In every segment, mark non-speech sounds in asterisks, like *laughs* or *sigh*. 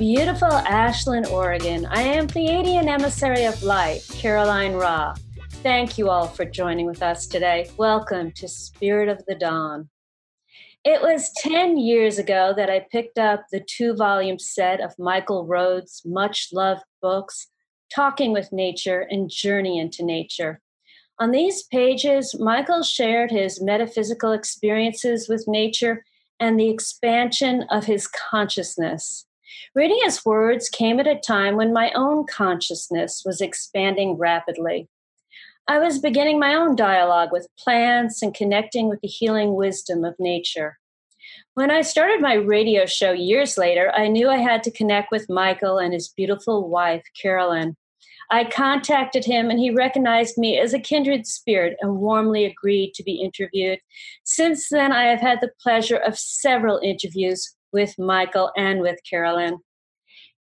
beautiful Ashland, Oregon, I am Pleiadian emissary of light, Caroline Ra. Thank you all for joining with us today. Welcome to Spirit of the Dawn. It was 10 years ago that I picked up the two volume set of Michael Roads' much loved books, Talking with Nature and Journey into Nature. On these pages, Michael shared his metaphysical experiences with nature and the expansion of his consciousness. Reading his words came at a time when my own consciousness was expanding rapidly. I was beginning my own dialogue with plants and connecting with the healing wisdom of nature. When I started my radio show years later, I knew I had to connect with Michael and his beautiful wife, Carolyn. I contacted him and he recognized me as a kindred spirit and warmly agreed to be interviewed. Since then, I have had the pleasure of several interviews with Michael and with Carolyn.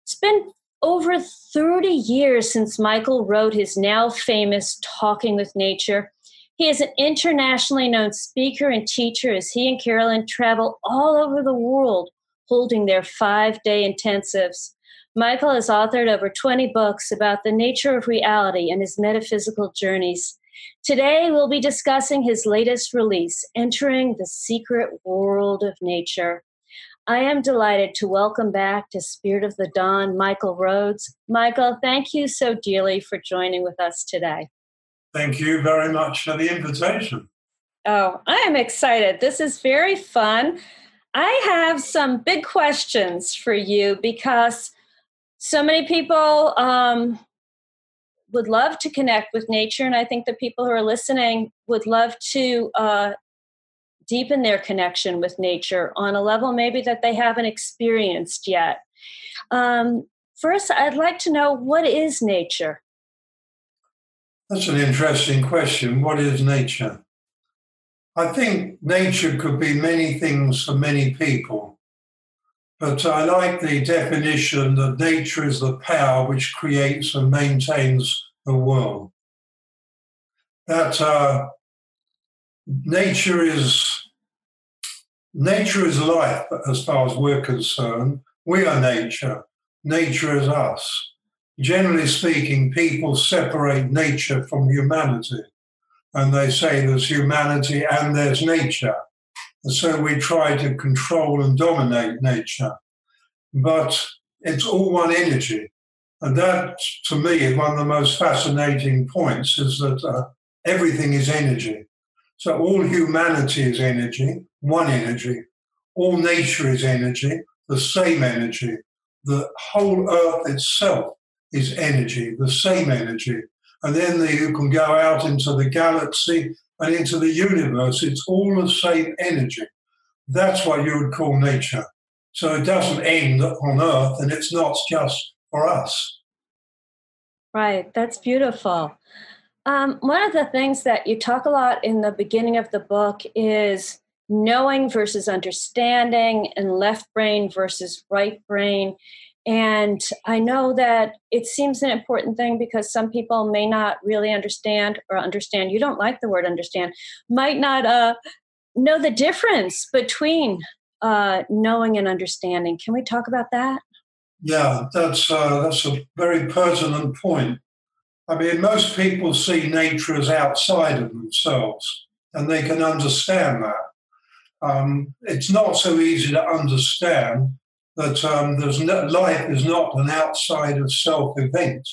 It's been over 30 years since Michael wrote his now famous Talking with Nature. He is an internationally known speaker and teacher as he and Carolyn travel all over the world holding their five day intensives. Michael has authored over 20 books about the nature of reality and his metaphysical journeys. Today, we'll be discussing his latest release, Entering the Secret World of Nature. I am delighted to welcome back to Spirit of the Dawn, Michael Roads. Michael, thank you so dearly for joining with us today. Thank you very much for the invitation. Oh, I am excited. This is very fun. I have some big questions for you because so many people um, would love to connect with nature, and I think the people who are listening would love to uh, deepen their connection with nature on a level maybe that they haven't experienced yet. Um, first, I'd like to know what is nature? That's an interesting question. What is nature? I think nature could be many things for many people. But I like the definition that nature is the power which creates and maintains the world. That uh, nature is nature is life as far as we're concerned. We are nature. Nature is us. Generally speaking, people separate nature from humanity. And they say there's humanity and there's nature. And so we try to control and dominate nature. But it's all one energy. And that, to me, is one of the most fascinating points is that uh, everything is energy. So all humanity is energy, one energy. All nature is energy, the same energy. The whole earth itself is energy, the same energy. And then the, you can go out into the galaxy and into the universe. It's all the same energy. That's what you would call nature. So it doesn't end on Earth, and it's not just for us. Right, that's beautiful. Um, one of the things that you talk a lot in the beginning of the book is knowing versus understanding, and left brain versus right brain. And I know that it seems an important thing because some people may not really understand or understand. You don't like the word understand, might not uh, know the difference between uh, knowing and understanding. Can we talk about that? Yeah, that's uh, that's a very pertinent point. I mean, most people see nature as outside of themselves, and they can understand that. Um, it's not so easy to understand that um, there's no, life is not an outside of self event.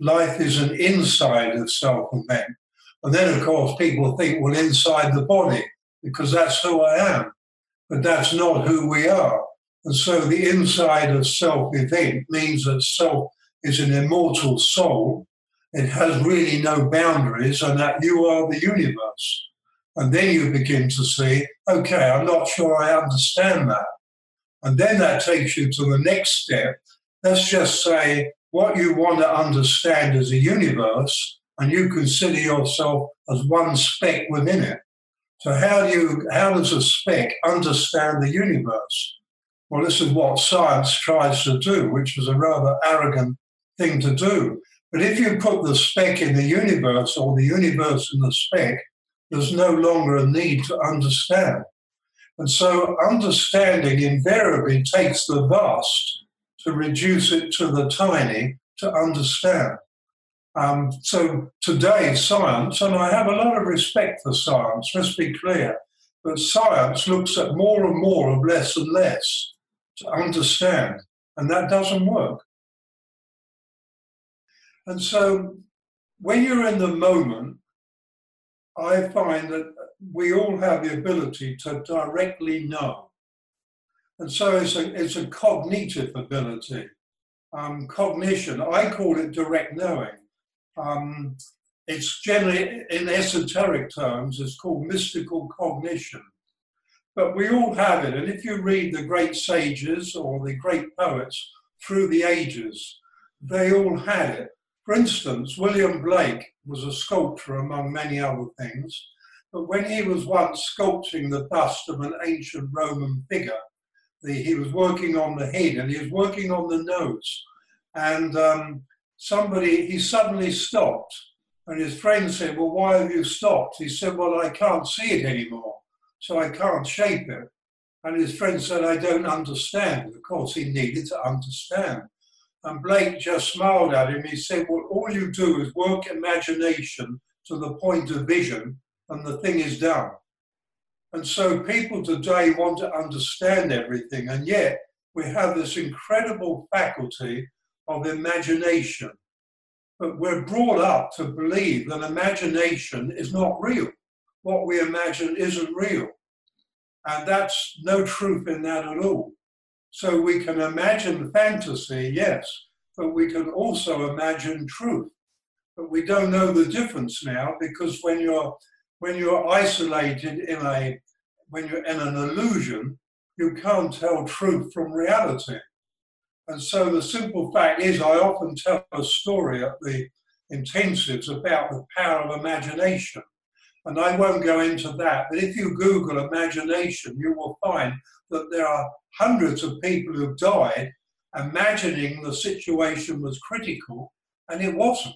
Life is an inside of self event. And then, of course, people think, well, inside the body, because that's who I am but that's not who we are. And so the inside of self event means that self is an immortal soul. It has really no boundaries, and that you are the universe. And then you begin to see, okay, I'm not sure I understand that. And then that takes you to the next step. Let's just say what you want to understand as a universe, and you consider yourself as one speck within it. So how do you how does a speck understand the universe? Well, this is what science tries to do, which is a rather arrogant thing to do. But if you put the speck in the universe or the universe in the speck, there's no longer a need to understand. And so understanding invariably takes the vast to reduce it to the tiny to understand. Um, so today, science, and I have a lot of respect for science, let's be clear, but science looks at more and more of less and less to understand, and that doesn't work. And so when you're in the moment, I find that we all have the ability to directly know. And so it's a, it's a cognitive ability. Um, cognition, I call it direct knowing. Um, it's generally, in esoteric terms, it's called mystical cognition. But we all have it. And if you read the great sages or the great poets through the ages, they all had it. For instance, William Blake was a sculptor among many other things, but when he was once sculpting the bust of an ancient Roman figure, the, he was working on the head and he was working on the nose. And um, somebody, he suddenly stopped. And his friend said, Well, why have you stopped? He said, Well, I can't see it anymore, so I can't shape it. And his friend said, I don't understand. Of course, he needed to understand. And Blake just smiled at him. He said, Well, all you do is work imagination to the point of vision, and the thing is done. And so people today want to understand everything, and yet we have this incredible faculty of imagination. But we're brought up to believe that imagination is not real. What we imagine isn't real. And that's no truth in that at all. So we can imagine fantasy, yes, but we can also imagine truth. But we don't know the difference now because when you're when you're isolated in a when you're in an illusion, you can't tell truth from reality. And so the simple fact is, I often tell a story at the intensives about the power of imagination. And I won't go into that, but if you Google imagination, you will find that there are hundreds of people who've died imagining the situation was critical, and it wasn't.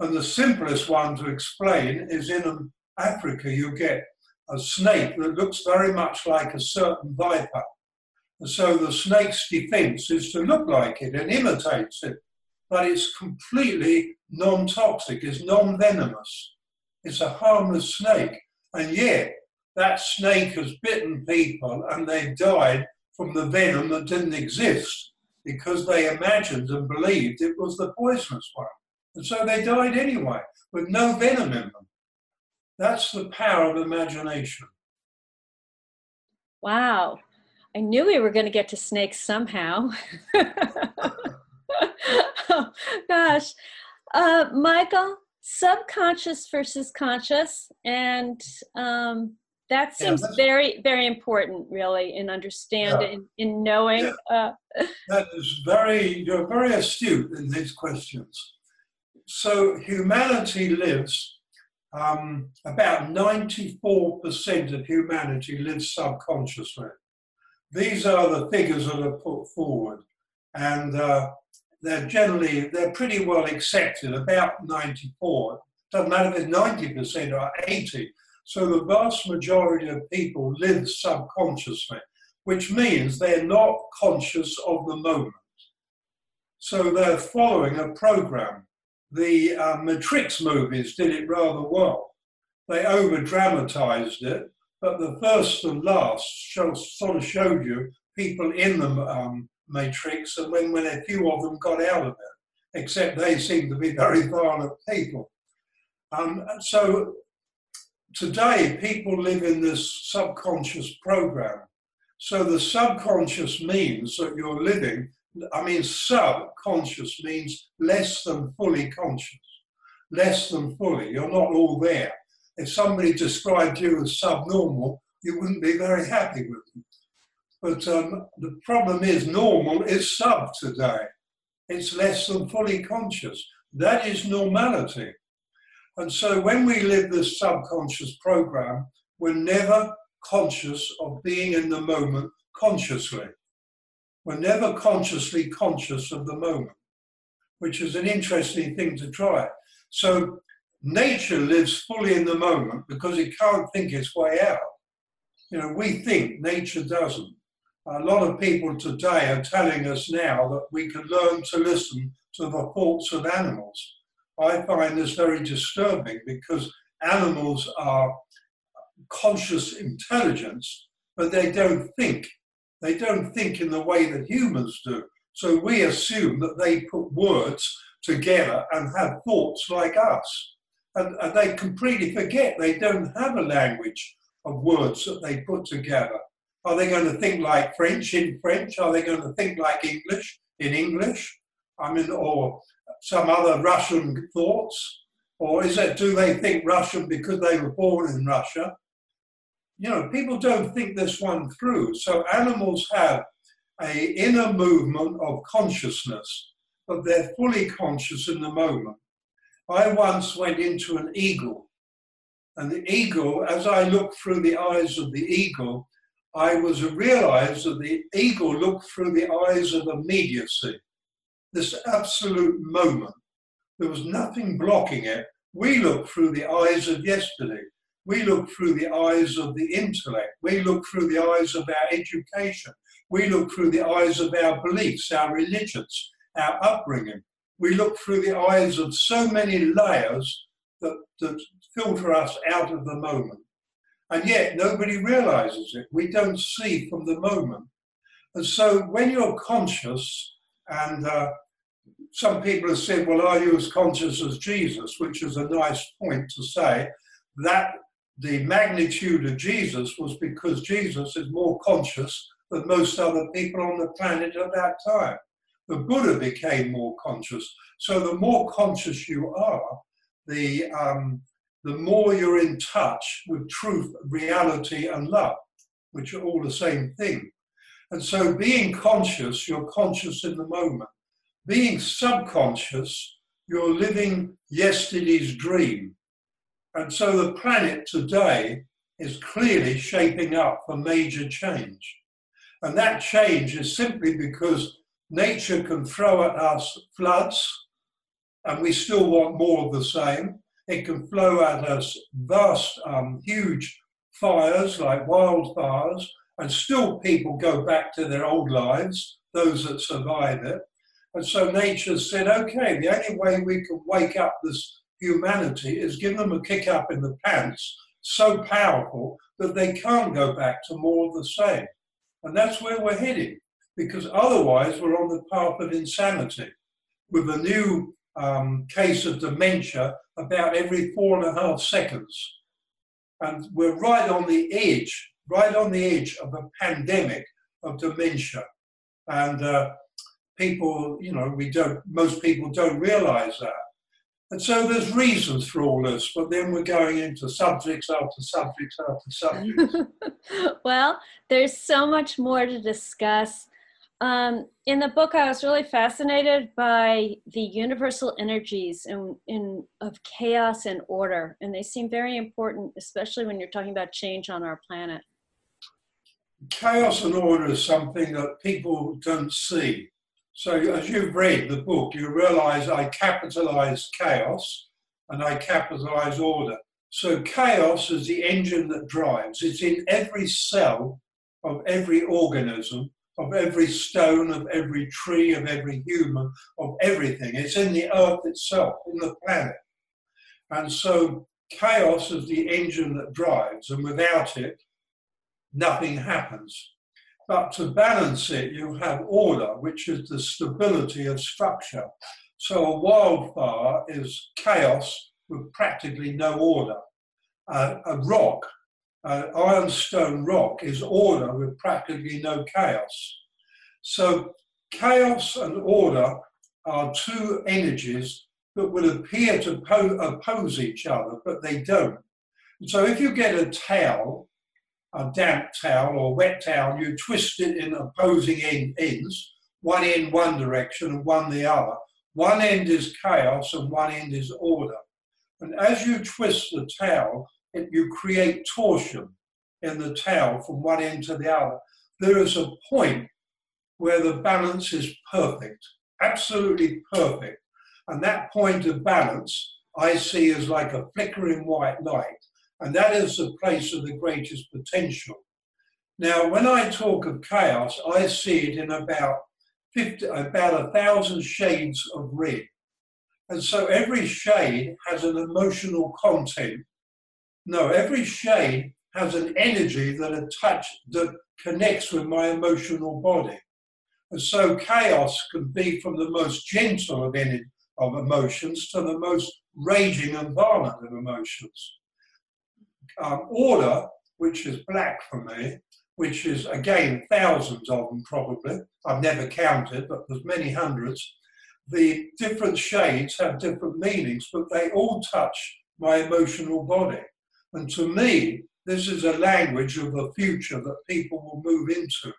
And the simplest one to explain is in Africa, you get a snake that looks very much like a certain viper. And so the snake's defense is to look like it and imitates it, but it's completely non toxic, it's non venomous. It's a harmless snake. And yet, that snake has bitten people and they've died from the venom that didn't exist because they imagined and believed it was the poisonous one. And so they died anyway, with no venom in them. That's the power of imagination. Wow. I knew we were going to get to snakes somehow. oh, *laughs* gosh. Uh, Michael, subconscious versus conscious, and um, that seems yeah, very, very important, really, in understanding, yeah. in knowing. Yeah. Uh, that is very, you're very astute in these questions. So, humanity lives, um, about 94% of humanity lives subconsciously. These are the figures that are put forward, and uh, they're generally, they're pretty well accepted, about 94. Doesn't matter if it's 90% or 80 so the vast majority of people live subconsciously, which means they're not conscious of the moment. So they're following a program. The uh, Matrix movies did it rather well. They over dramatized it, but the first and last show, sort of showed you people in the um, Matrix and when, when a few of them got out of it, except they seemed to be very violent people. Um, so today people live in this subconscious program. So the subconscious means that you're living, I mean, subconscious means less than fully conscious, less than fully. You're not all there. If somebody described you as subnormal, you wouldn't be very happy with them. But um, the problem is, normal is sub today. It's less than fully conscious. That is normality. And so when we live this subconscious program, we're never conscious of being in the moment consciously. We're never consciously conscious of the moment, which is an interesting thing to try. So nature lives fully in the moment because it can't think its way out. You know, we think nature doesn't. A lot of people today are telling us now that we can learn to listen to the thoughts of animals. I find this very disturbing because animals are conscious intelligence, but they don't think. They don't think in the way that humans do. So we assume that they put words together and have thoughts like us. And, and they completely forget they don't have a language of words that they put together. Are they going to think like French in French? Are they going to think like English in English? I mean, or some other Russian thoughts? Or is it, do they think Russian because they were born in Russia? You know, people don't think this one through. So animals have a inner movement of consciousness, but they're fully conscious in the moment. I once went into an eagle, and the eagle, as I looked through the eyes of the eagle, I was realized that the eagle looked through the eyes of immediacy, this absolute moment. There was nothing blocking it. We look through the eyes of yesterday. We look through the eyes of the intellect. We look through the eyes of our education. We look through the eyes of our beliefs, our religions, our upbringing. We look through the eyes of so many layers that, that filter us out of the moment. And yet nobody realizes it. We don't see from the moment. And so when you're conscious, and uh, some people have said, well, are you as conscious as Jesus? Which is a nice point to say. That the magnitude of Jesus was because Jesus is more conscious than most other people on the planet at that time. The Buddha became more conscious. So the more conscious you are, the, um, the more you're in touch with truth, reality, and love, which are all the same thing. And so being conscious, you're conscious in the moment. Being subconscious, you're living yesterday's dream. And so the planet today is clearly shaping up for major change. And that change is simply because nature can throw at us floods, and we still want more of the same. It can throw at us vast, um, huge fires like wildfires, and still people go back to their old lives, those that survive it. And so nature said, okay, the only way we can wake up this humanity is give them a kick up in the pants so powerful that they can't go back to more of the same. And that's where we're heading, because otherwise we're on the path of insanity with a new um, case of dementia about every four and a half seconds. And we're right on the edge, right on the edge of a pandemic of dementia. And uh, people, you know, we don't, most people don't realize that. And so there's reasons for all this, but then we're going into subjects after subjects after subjects. *laughs* well, there's so much more to discuss. Um, in the book, I was really fascinated by the universal energies in, in, of chaos and order, and they seem very important, especially when you're talking about change on our planet. Chaos and order is something that people don't see. So as you've read the book, you realize I capitalize chaos and I capitalize order. So chaos is the engine that drives. It's in every cell of every organism, of every stone, of every tree, of every human, of everything. It's in the earth itself, in the planet. And so chaos is the engine that drives, and without it, nothing happens. But to balance it, you have order, which is the stability of structure. So a wildfire is chaos with practically no order. Uh, a rock, uh, ironstone rock, is order with practically no chaos. So chaos and order are two energies that would appear to po- oppose each other, but they don't. So if you get a towel a damp towel or wet towel, you twist it in opposing end, ends, one end one direction and one the other. One end is chaos and one end is order. And as you twist the towel, it, you create torsion in the towel from one end to the other. There is a point where the balance is perfect, absolutely perfect. And that point of balance I see as like a flickering white light. And that is the place of the greatest potential. Now, when I talk of chaos, I see it in about 50, about a thousand shades of red. And so every shade has an emotional content. No, every shade has an energy that attach that connects with my emotional body. And so chaos can be from the most gentle of, any, of emotions to the most raging and violent of emotions. Um, order, which is black for me, which is again thousands of them probably. I've never counted, but there's many hundreds. The different shades have different meanings, but they all touch my emotional body. And to me, this is a language of the future that people will move into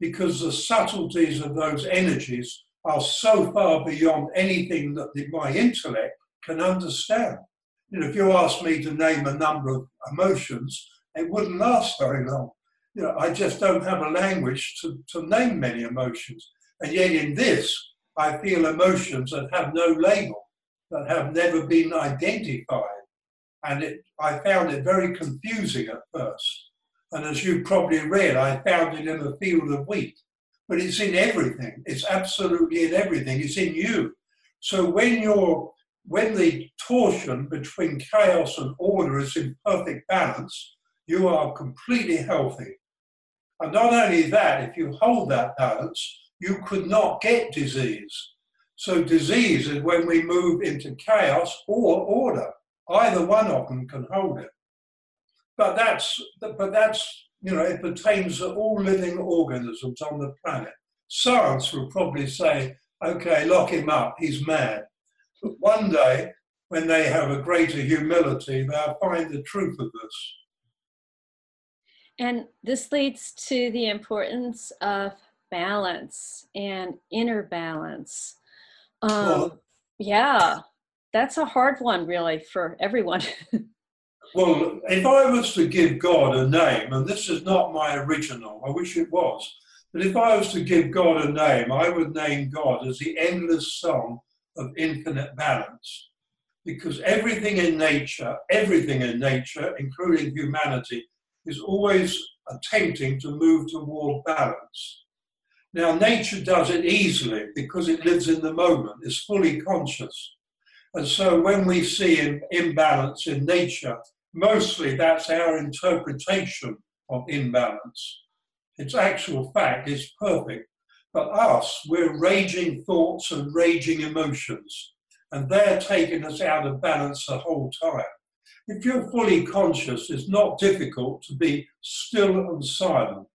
because the subtleties of those energies are so far beyond anything that the, my intellect can understand. You know, if you ask me to name a number of emotions, it wouldn't last very long you know, I just don't have a language to, to name many emotions. And yet in this, I feel emotions that have no label, that have never been identified. And it, I found it very confusing at first. And as you probably read, I found it in the field of wheat. But it's in everything. It's absolutely in everything. It's in you. So when you're when the torsion between chaos and order is in perfect balance, you are completely healthy. And not only that, if you hold that balance, you could not get disease. So disease is when we move into chaos or order. Either one of them can hold it. But that's, but that's, you know, it pertains to all living organisms on the planet. Science will probably say, okay, lock him up, he's mad. But one day, when they have a greater humility, they'll find the truth of this. And this leads to the importance of balance and inner balance. Um, well, yeah, that's a hard one, really, for everyone. *laughs* well, if I was to give God a name, and this is not my original, I wish it was, but if I was to give God a name, I would name God as the endless song of infinite balance. Because everything in nature, everything in nature, including humanity, is always attempting to move toward balance. Now, nature does it easily because it lives in the moment, is fully conscious. And so when we see an imbalance in nature, mostly that's our interpretation of imbalance. Its actual fact is perfect. But us, we're raging thoughts and raging emotions, and they're taking us out of balance the whole time. If you're fully conscious, it's not difficult to be still and silent.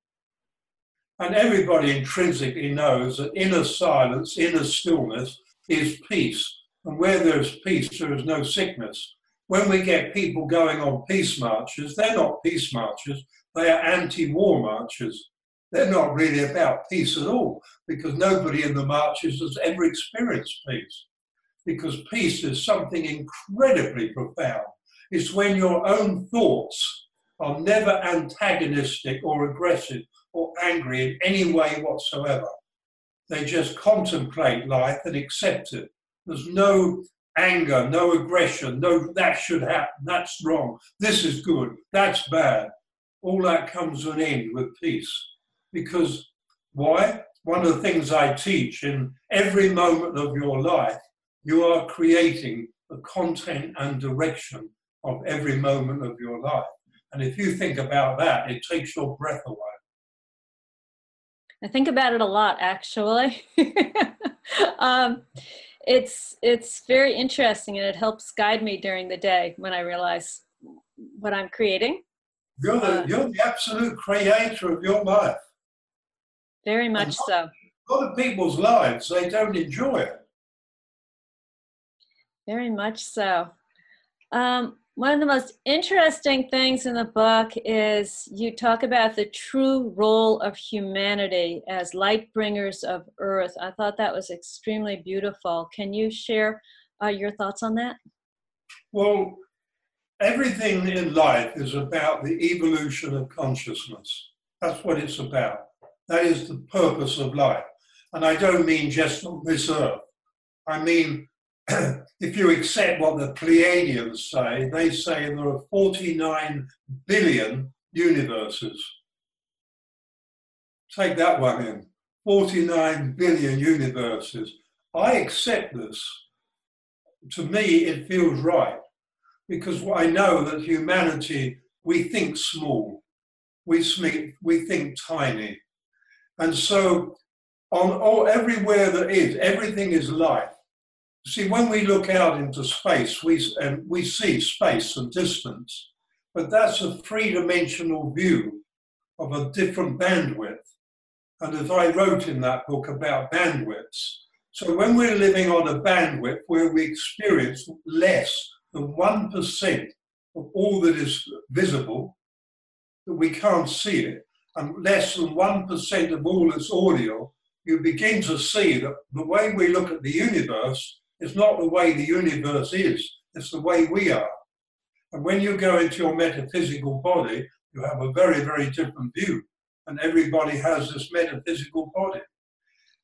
And everybody intrinsically knows that inner silence, inner stillness is peace. And where there's peace, there is no sickness. When we get people going on peace marches, they're not peace marches, they are anti war marches. They're not really about peace at all because nobody in the marches has ever experienced peace. Because peace is something incredibly profound It's when your own thoughts are never antagonistic or aggressive or angry in any way whatsoever. They just contemplate life and accept it. There's no anger, no aggression, no, that should happen, that's wrong, this is good, that's bad. All that comes to an end with peace. Because why? One of the things I teach in every moment of your life, you are creating the content and direction of every moment of your life. And if you think about that, it takes your breath away. I think about it a lot, actually. *laughs* um, it's it's very interesting, and it helps guide me during the day when I realize what I'm creating. You're the uh, you're the absolute creator of your life. Very much so. A lot of people's lives they don't enjoy it. Very much so. Um, one of the most interesting things in the book is you talk about the true role of humanity as light bringers of earth. I thought that was extremely beautiful. Can you share uh, your thoughts on that? Well, everything in life is about the evolution of consciousness. That's what it's about. That is the purpose of life. And I don't mean just on this earth. I mean *clears throat* if you accept what the Pleiadians say, they say there are 49 billion universes. Take that one in 49 billion universes. I accept this. To me, it feels right because I know that humanity, we think small, we, think tiny. And so, on all, everywhere that is, everything is life. See, when we look out into space, we, and um, we see space and distance, but that's a three dimensional view of a different bandwidth. And as I wrote in that book about bandwidths, so when we're living on a bandwidth where we experience less than 1% of all that is visible, that we can't see it, and less than 1% of all its audio, you begin to see that the way we look at the universe is not the way the universe is, it's the way we are. And when you go into your metaphysical body, you have a very, very different view. And everybody has this metaphysical body.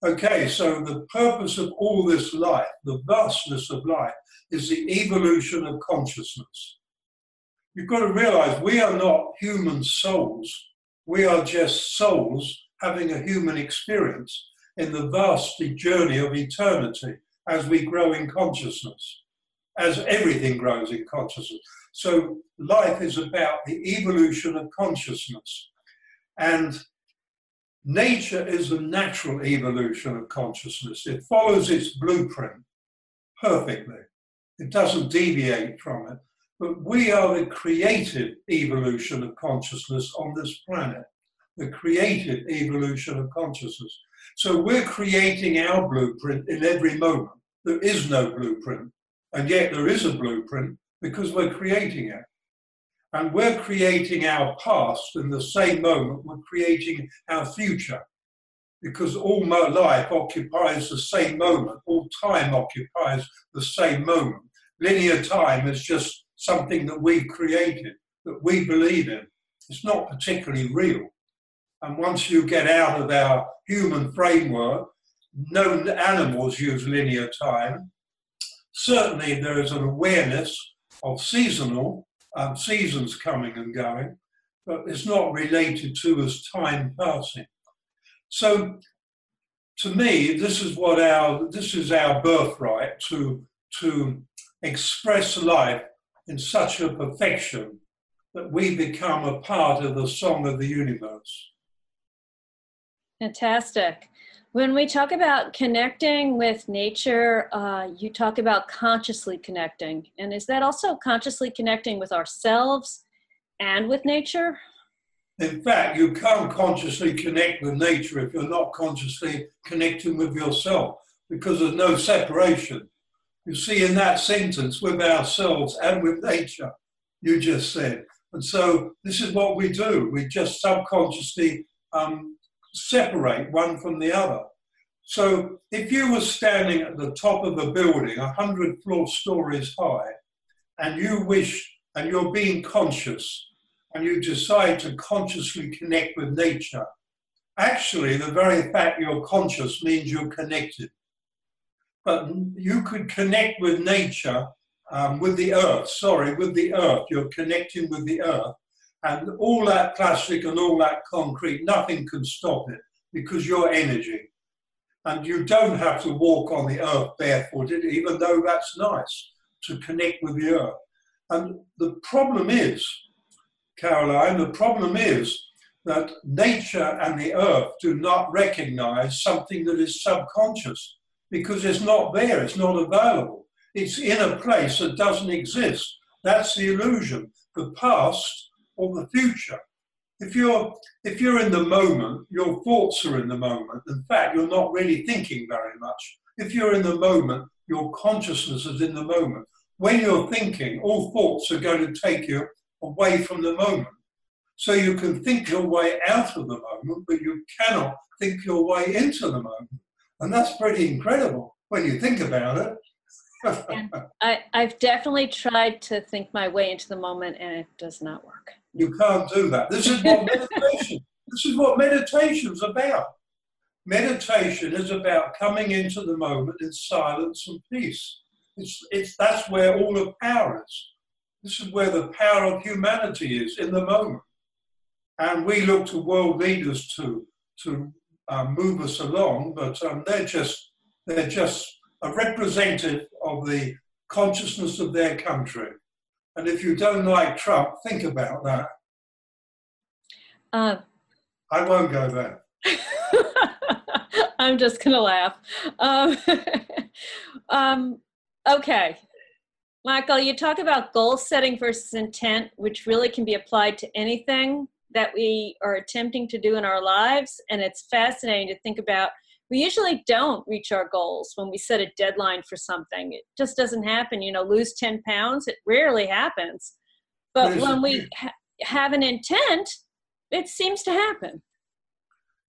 Okay, so the purpose of all this life, the vastness of life, is the evolution of consciousness. You've got to realize we are not human souls. We are just souls having a human experience in the vast journey of eternity as we grow in consciousness, as everything grows in consciousness. So life is about the evolution of consciousness. And nature is the natural evolution of consciousness. It follows its blueprint perfectly. It doesn't deviate from it. But we are the creative evolution of consciousness on this planet, the creative evolution of consciousness. So we're creating our blueprint in every moment. There is no blueprint, and yet there is a blueprint because we're creating it. And we're creating our past in the same moment we're creating our future. Because all life occupies the same moment, all time occupies the same moment. Linear time is just something that we've created, that we believe in. It's not particularly real. And once you get out of our human framework, no animals use linear time. Certainly, there is an awareness of seasonal um, seasons coming and going, but it's not related to as time passing. So, to me, this is what our this is our birthright to to express life in such a perfection that we become a part of the song of the universe. Fantastic. When we talk about connecting with nature, uh, you talk about consciously connecting. And is that also consciously connecting with ourselves and with nature? In fact, you can't consciously connect with nature if you're not consciously connecting with yourself because there's no separation. You see, in that sentence, with ourselves and with nature, you just said. And so this is what we do. We just subconsciously um, separate one from the other. So if you were standing at the top of a building, a hundred floor stories high, and you wish, and you're being conscious, and you decide to consciously connect with nature, actually the very fact you're conscious means you're connected. But you could connect with nature, um, with the earth, sorry, with the earth. You're connecting with the earth and all that plastic and all that concrete, nothing can stop it because you're energy. And you don't have to walk on the earth barefooted, even though that's nice to connect with the earth. And the problem is, Caroline, the problem is that nature and the earth do not recognize something that is subconscious because it's not there, it's not available. It's in a place that doesn't exist. That's the illusion. The past or the future. If you're, if you're in the moment, your thoughts are in the moment. In fact, you're not really thinking very much. If you're in the moment, your consciousness is in the moment. When you're thinking, all thoughts are going to take you away from the moment. So you can think your way out of the moment, but you cannot think your way into the moment. And that's pretty incredible when you think about it. *laughs* I, I've definitely tried to think my way into the moment and it does not work. You can't do that. This is what meditation. this is what meditation's about. Meditation is about coming into the moment in silence and peace. It's, it's that's where all the power is. This is where the power of humanity is in the moment. And we look to world leaders to to uh, move us along, but um, they're just they're just a representative of the consciousness of their country. And if you don't like Trump, think about that. Uh, I won't go there. *laughs* I'm just going to laugh. Um, *laughs* um, okay. Michael, you talk about goal setting versus intent, which really can be applied to anything that we are attempting to do in our lives. And it's fascinating to think about. We usually don't reach our goals when we set a deadline for something. It just doesn't happen. You know, lose 10 pounds, it rarely happens. But when we ha- have an intent, it seems to happen.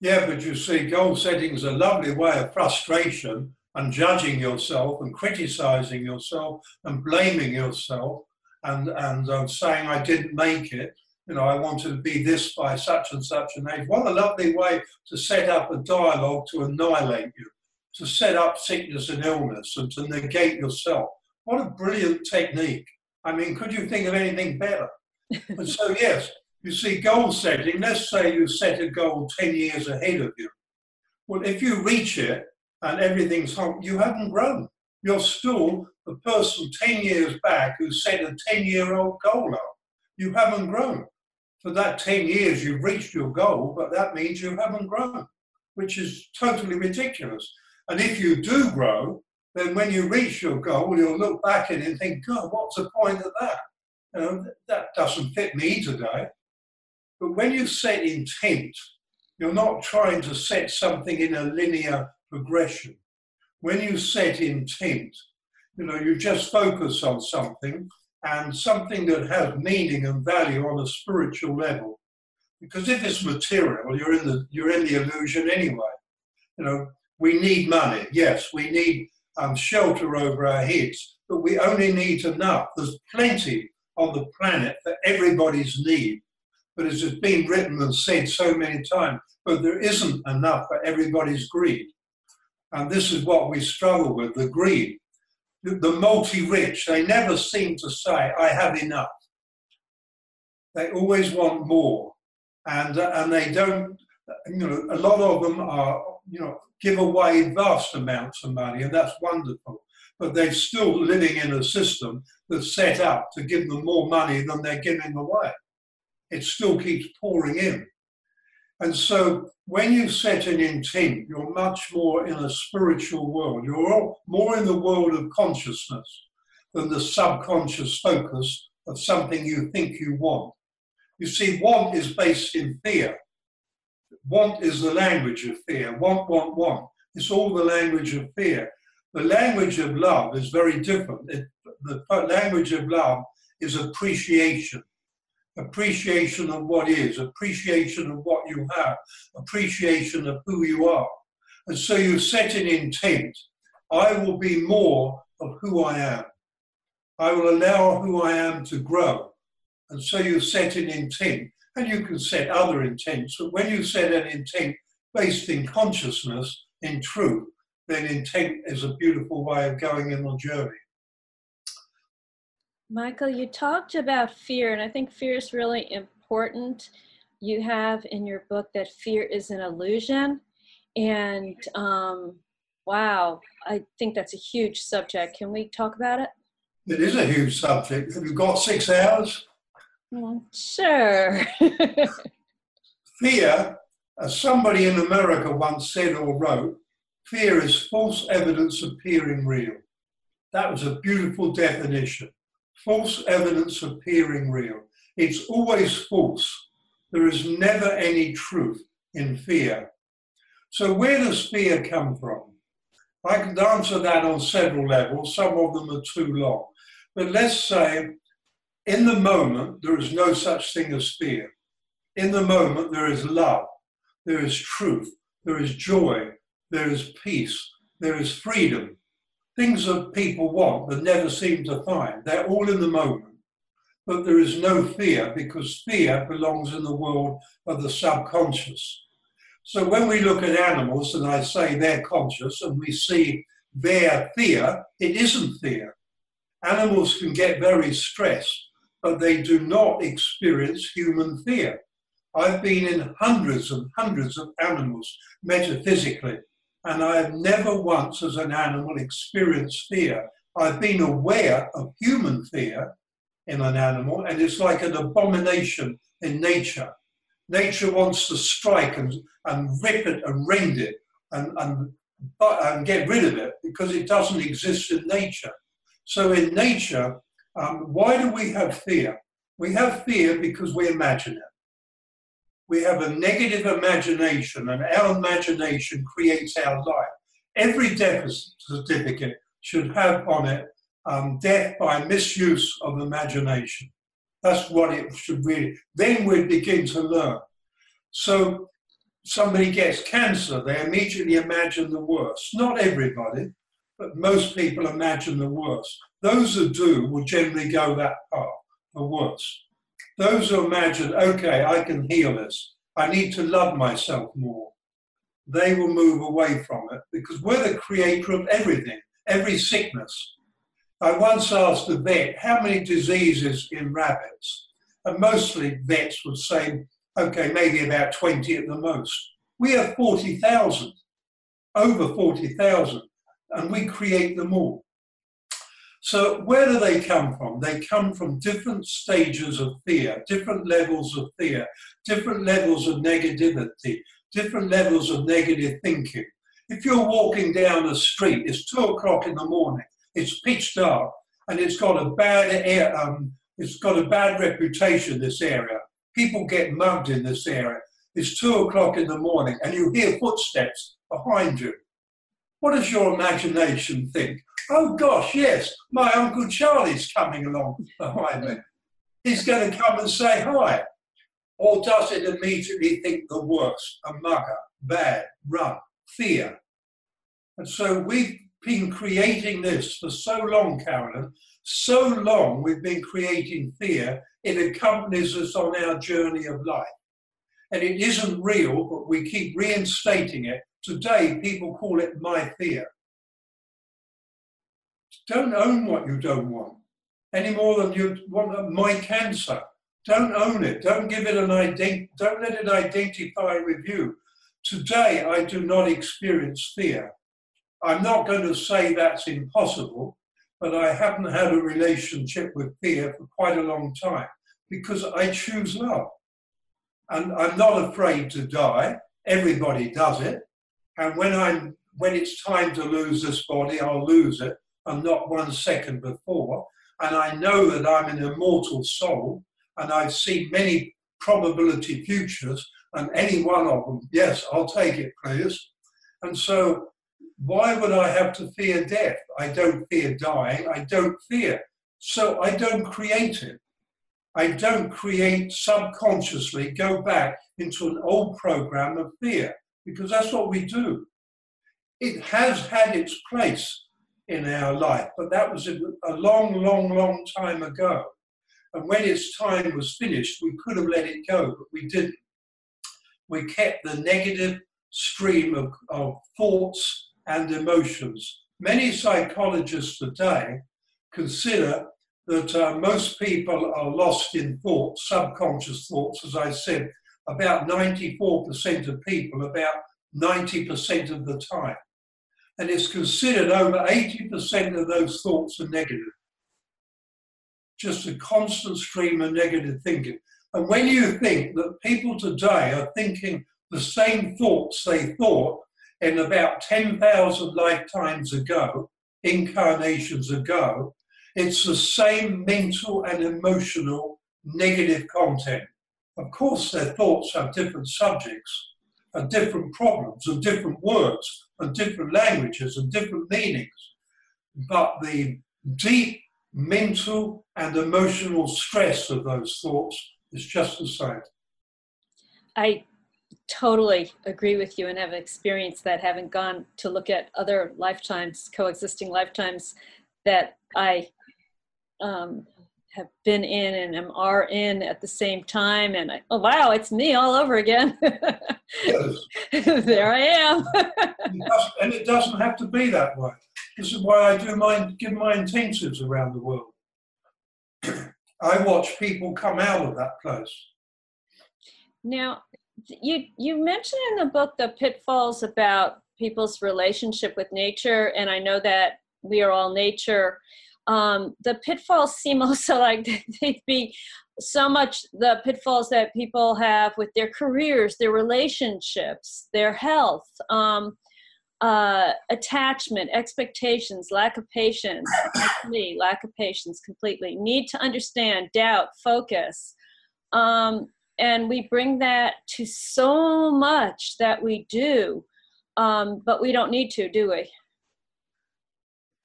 Yeah, but you see, goal setting is a lovely way of frustration and judging yourself and criticizing yourself and blaming yourself and, and uh, saying, I didn't make it. You know, I wanted to be this by such and such an age. What a lovely way to set up a dialogue to annihilate you, to set up sickness and illness and to negate yourself. What a brilliant technique. I mean, could you think of anything better? *laughs* and so, yes, you see, goal setting, let's say you set a goal 10 years ahead of you. Well, if you reach it and everything's home, you haven't grown. You're still the person 10 years back who set a 10 year old goal up. You haven't grown. For that 10 years, you've reached your goal, but that means you haven't grown, which is totally ridiculous. And if you do grow, then when you reach your goal, you'll look back at it and think, God, what's the point of that? You know, that doesn't fit me today. But when you set intent, you're not trying to set something in a linear progression. When you set intent, you know, you just focus on something and something that has meaning and value on a spiritual level. Because if it's material, you're in the you're in the illusion anyway. You know, we need money. Yes, we need um, shelter over our heads, but we only need enough. There's plenty on the planet for everybody's need. But as it's been written and said so many times, but there isn't enough for everybody's greed. And this is what we struggle with the greed. The multi rich, they never seem to say, I have enough. They always want more. And, uh, and they don't, you know, a lot of them are, you know, give away vast amounts of money, and that's wonderful. But they're still living in a system that's set up to give them more money than they're giving away it still keeps pouring in. And so when you set an intent, you're much more in a spiritual world. You're more in the world of consciousness than the subconscious focus of something you think you want. You see, want is based in fear. Want is the language of fear. Want, want, want. It's all the language of fear. The language of love is very different. It, the language of love is appreciation appreciation of what is, appreciation of what you have, appreciation of who you are. And so you set an intent I will be more of who I am. I will allow who I am to grow. And so you set an intent, and you can set other intents, but when you set an intent based in consciousness, in truth, then intent is a beautiful way of going in the journey. Michael, you talked about fear, and I think fear is really important. You have in your book that fear is an illusion. And um, wow, I think that's a huge subject. Can we talk about it? It is a huge subject. Have you got six hours? Mm, sure. *laughs* fear, as somebody in America once said or wrote, fear is false evidence appearing real. That was a beautiful definition false evidence appearing real. It's always false. There is never any truth in fear. So, where does fear come from? I can answer that on several levels. Some of them are too long. But let's say, in the moment, there is no such thing as fear. In the moment, there is love, there is truth, there is joy, there is peace, there is freedom, things that people want but never seem to find. They're all in the moment. But there is no fear because fear belongs in the world of the subconscious. So when we look at animals and I say they're conscious and we see their fear, it isn't fear. Animals can get very stressed, but they do not experience human fear. I've been in hundreds and hundreds of animals metaphysically, and I have never once as an animal experienced fear. I've been aware of human fear in an animal, and it's like an abomination in nature. Nature wants to strike and, and rip it and rend it and, and, and get rid of it because it doesn't exist in nature. So, in nature, um, why do we have fear? We have fear because we imagine it. We have a negative imagination, and our imagination creates our life. Every death certificate should have on it um, death by misuse of imagination. That's what it should really. Then we begin to learn. So somebody gets cancer, they immediately imagine the worst. Not everybody, but most people imagine the worst. Those who do will generally go that path, the worst. Those who imagine, okay, I can heal this, I need to love myself more, they will move away from it because we're the creator of everything, every sickness. I once asked a vet, how many diseases in rabbits? And mostly vets would say, okay, maybe about 20 at the most. We have 40,000, over 40,000, and we create them all. So, where do they come from? They come from different stages of fear, different levels of fear, different levels of negativity, different levels of negative thinking. If you're walking down the street, it's two o'clock in the morning, it's pitch dark, and it's got a bad air, um, it's got a bad reputation. This area, people get mugged in this area. It's two o'clock in the morning, and you hear footsteps behind you. What does your imagination think? Oh gosh, yes, my Uncle Charlie's coming along behind me. He's going to come and say hi. Or does it immediately think the worst, a mugger, bad, run, fear? And so we've been creating this for so long, Carolyn, so long we've been creating fear, it accompanies us on our journey of life. And it isn't real, but we keep reinstating it. Today, people call it my fear. Don't own what you don't want any more than you want my cancer. Don't own it. Don't give it an identity. Don't let it identify with you. Today, I do not experience fear. I'm not going to say that's impossible, but I haven't had a relationship with fear for quite a long time because I choose love. And I'm not afraid to die. Everybody does it. And when I'm when it's time to lose this body, I'll lose it and not one second before. And I know that I'm an immortal soul, and I've seen many probability futures, and any one of them, yes, I'll take it, please. And so, why would I have to fear death? I don't fear dying, I don't fear. So, I don't create it. I don't create subconsciously, go back into an old program of fear, because that's what we do. It has had its place in our life. But that was a, long, long, long time ago. And when its time was finished, we could have let it go, but we didn't. We kept the negative stream of, of thoughts and emotions. Many psychologists today consider that uh, most people are lost in thoughts, subconscious thoughts, as I said, about 94% of people, about 90% of the time and it's considered over 80% of those thoughts are negative. Just a constant stream of negative thinking. And when you think that people today are thinking the same thoughts they thought in about 10,000 lifetimes ago, incarnations ago, it's the same mental and emotional negative content. Of course, their thoughts have different subjects, and different problems and different words and different languages and different meanings. But the deep mental and emotional stress of those thoughts is just the same. I totally agree with you and have experienced that having gone to look at other lifetimes, coexisting lifetimes that I um, have been in and am are in at the same time and I, oh wow it's me all over again. *laughs* There i am. And it doesn't have to be that way. This is why i do my give my intensives around the world. *clears throat* I watch people come out of that place. Now, you you mentioned in the book the pitfalls about people's relationship with nature, and I know that we are all nature. Um, the pitfalls seem *laughs* also like they'd be so much the pitfalls that people have with their careers, their relationships, their health, um, uh, attachment, expectations, lack of patience, me, lack of patience completely, need to understand, doubt, focus. Um, and we bring that to so much that we do, um, but we don't need to, do we?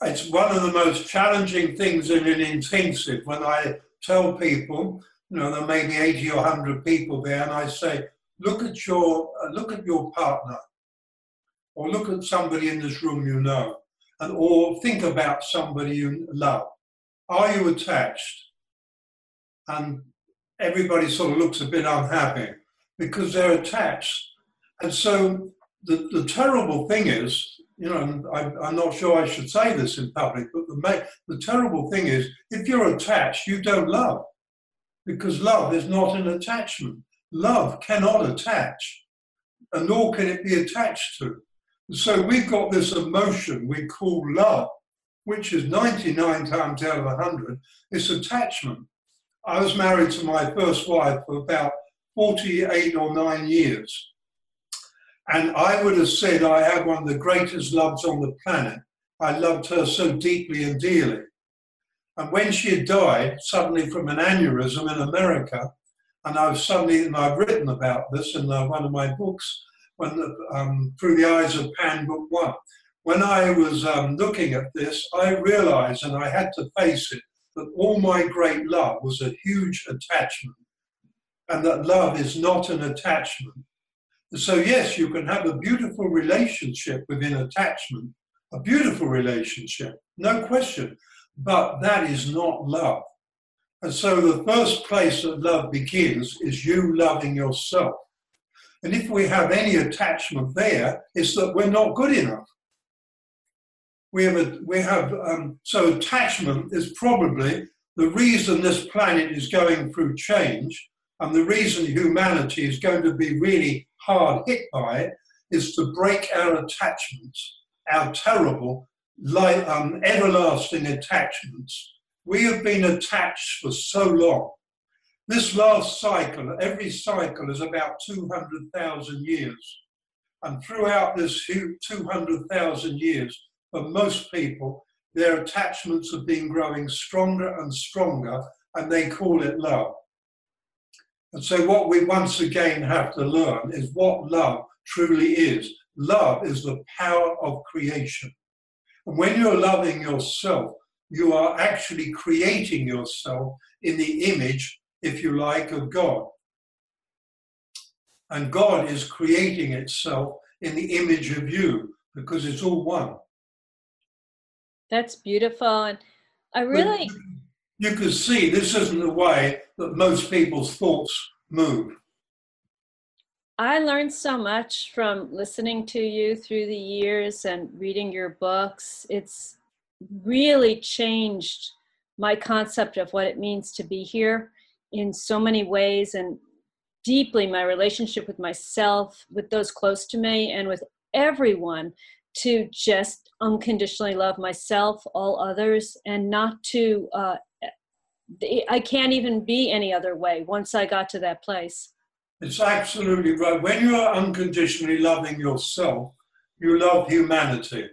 It's one of the most challenging things in an intensive when I tell people, you know, there may be 80 or 100 people there, and I say, look at your, uh, look at your partner or look at somebody in this room you know, and or think about somebody you love. Are you attached? And everybody sort of looks a bit unhappy because they're attached. And so the, the terrible thing is, you know, I, am not sure I should say this in public, but the, the terrible thing is if you're attached, you don't love because love is not an attachment. Love cannot attach, and nor can it be attached to. So we've got this emotion we call love, which is 99 times out of 100, it's attachment. I was married to my first wife for about 48 or 9 years. And I would have said I had one of the greatest loves on the planet. I loved her so deeply and dearly. And when she had died suddenly from an aneurysm in America, and I've suddenly, and I've written about this in one of my books, when the, um, through the eyes of Pan Book One. When I was um, looking at this, I realized, and I had to face it, that all my great love was a huge attachment, and that love is not an attachment. So, yes, you can have a beautiful relationship within attachment, a beautiful relationship, no question, but that is not love. And so, the first place that love begins is you loving yourself. And if we have any attachment there, it's that we're not good enough. We have, a, we have um, so attachment is probably the reason this planet is going through change and the reason humanity is going to be really hard hit by it is to break our attachments, our terrible, like, um, everlasting attachments. We have been attached for so long this last cycle, every cycle is about 200,000 years. And throughout this 200,000 years, for most people, their attachments have been growing stronger and stronger, and they call it love. And so, what we once again have to learn is what love truly is. Love is the power of creation. And when you're loving yourself, you are actually creating yourself in the image if you like, of God. And God is creating itself in the image of you because it's all one. That's beautiful. And I really. You can see this isn't the way that most people's thoughts move. I learned so much from listening to you through the years and reading your books. It's really changed my concept of what it means to be here in so many ways and deeply my relationship with myself, with those close to me, and with everyone to just unconditionally love myself, all others, and not to, uh, I can't even be any other way once I got to that place. It's absolutely right. When you are unconditionally loving yourself, you love humanity.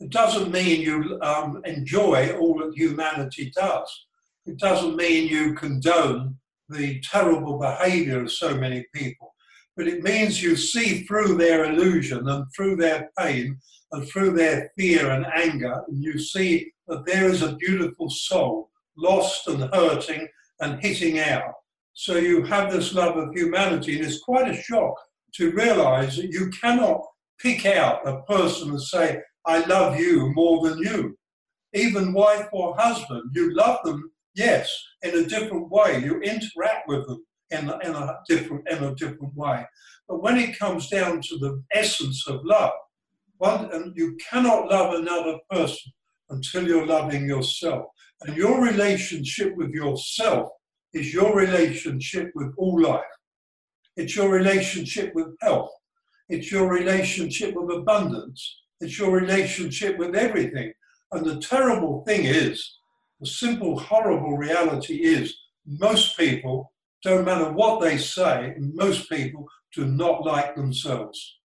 It doesn't mean you um, enjoy all that humanity does. It doesn't mean you condone the terrible behavior of so many people, but it means you see through their illusion and through their pain and through their fear and anger, and you see that there is a beautiful soul lost and hurting and hitting out. So you have this love of humanity, and it's quite a shock to realize that you cannot pick out a person and say, I love you more than you. Even wife or husband, you love them Yes, in a different way. You interact with them in, in, a different, in a different way. But when it comes down to the essence of love, one, and you cannot love another person until you're loving yourself. And your relationship with yourself is your relationship with all life. It's your relationship with health. It's your relationship with abundance. It's your relationship with everything. And the terrible thing is, the simple, horrible reality is, most people, don't matter what they say, most people do not like themselves.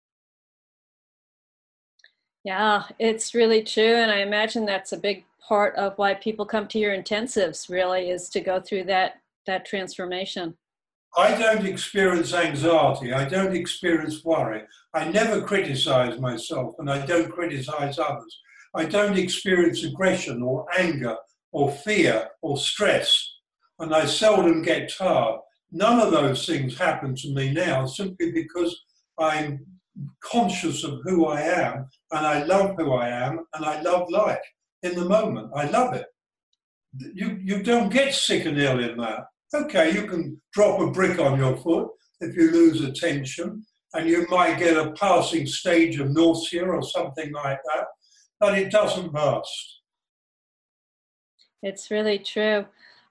Yeah, it's really true. And I imagine that's a big part of why people come to your intensives, really, is to go through that, that transformation. I don't experience anxiety. I don't experience worry. I never criticize myself and I don't criticize others. I don't experience aggression or anger or fear or stress. And I seldom get tired. None of those things happen to me now simply because I'm conscious of who I am and I love who I am and I love life in the moment. I love it. You, you don't get sick and ill in that. Okay, you can drop a brick on your foot if you lose attention, and you might get a passing stage of nausea or something like that, but it doesn't last. It's really true.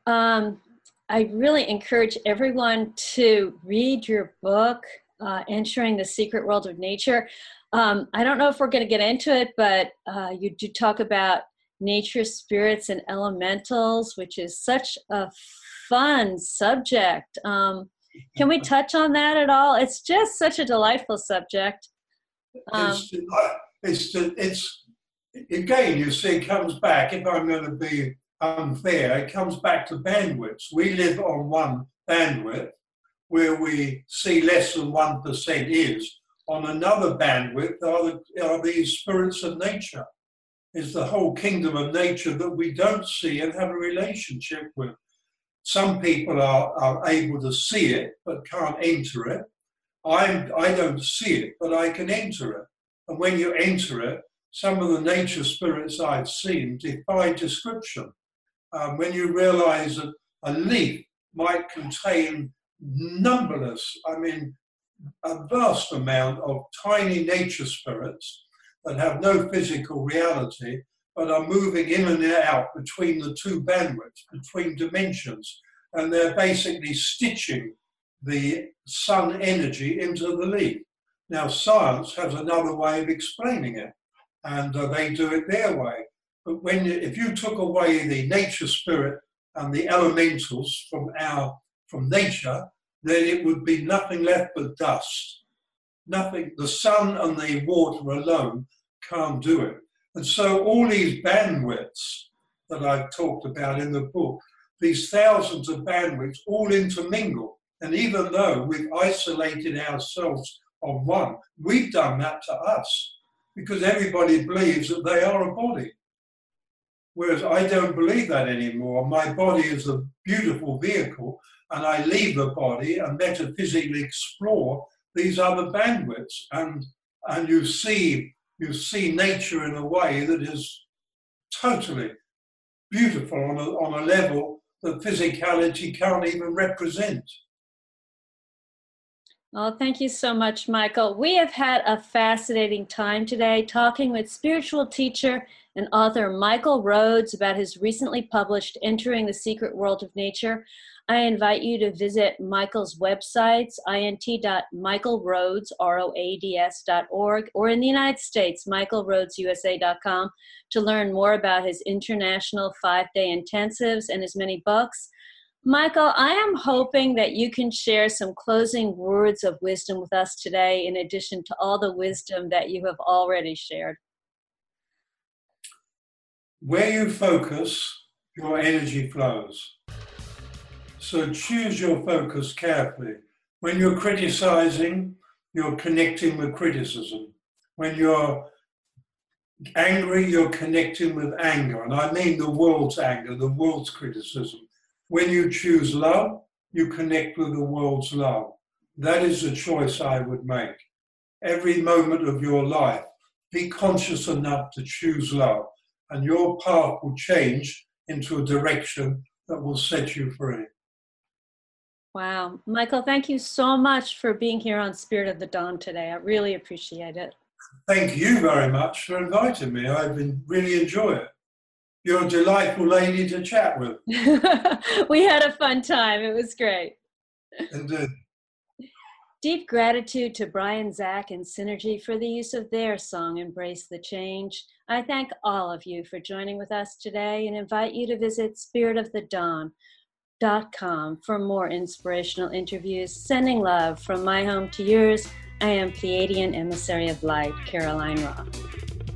Um, I really encourage everyone to read your book, uh, Entering the Secret World of Nature. Um, I don't know if we're going to get into it, but uh, you do talk about nature, spirits, and elementals, which is such a fun subject. Um, can we *laughs* touch on that at all? It's just such a delightful subject. Um, it's, it's, it's, again, you see, it comes back, if I'm going to be unfair, it comes back to bandwidths. We live on one bandwidth where we see less than 1% is. On another bandwidth are, the, are these spirits of nature, is the whole kingdom of nature that we don't see and have a relationship with. Some people are, are able to see it but can't enter it. I'm, I don't see it, but I can enter it. And when you enter it, some of the nature spirits I've seen defy description. Um, when you realize that a leaf might contain numberless, I mean, a vast amount of tiny nature spirits that have no physical reality but are moving in and out between the two bandwidths, between dimensions, and they're basically stitching the sun energy into the leaf. Now, science has another way of explaining it, and uh, they do it their way. But when if you took away the nature spirit and the elementals from our from nature, then it would be nothing left but dust. Nothing. The sun and the water alone can't do it. And so all these bandwidths that I've talked about in the book, these thousands of bandwidths all intermingle. And even though we've isolated ourselves on one, we've done that to us because everybody believes that they are a body. Whereas I don't believe that anymore. My body is a beautiful vehicle, and I leave the body and metaphysically explore these other bandwidths. And, and you see you see nature in a way that is totally beautiful on a, on a level that physicality can't even represent. Well, thank you so much, Michael. We have had a fascinating time today talking with spiritual teacher and author Michael Roads about his recently published Entering the Secret World of Nature. I invite you to visit Michael's websites, int.michaelroads.org, or in the United States, michaelroadsusa.com, to learn more about his international five day intensives and his many books. Michael, I am hoping that you can share some closing words of wisdom with us today, in addition to all the wisdom that you have already shared. Where you focus, your energy flows. So choose your focus carefully. When you're criticizing, you're connecting with criticism. When you're angry, you're connecting with anger. And I mean the world's anger, the world's criticism. When you choose love, you connect with the world's love. That is the choice I would make. Every moment of your life, be conscious enough to choose love, and your path will change into a direction that will set you free. Wow. Michael, thank you so much for being here on Spirit of the Dawn today. I really appreciate it. Thank you very much for inviting me. I've been really enjoyed it. You're a delightful lady to chat with. *laughs* we had a fun time. It was great. Indeed. Deep gratitude to Brian, Zach, and Synergy for the use of their song, Embrace the Change. I thank all of you for joining with us today and invite you to visit spiritofthedawn.com for more inspirational interviews. Sending love from my home to yours, I am Pleiadian Emissary of Light, Caroline Roth.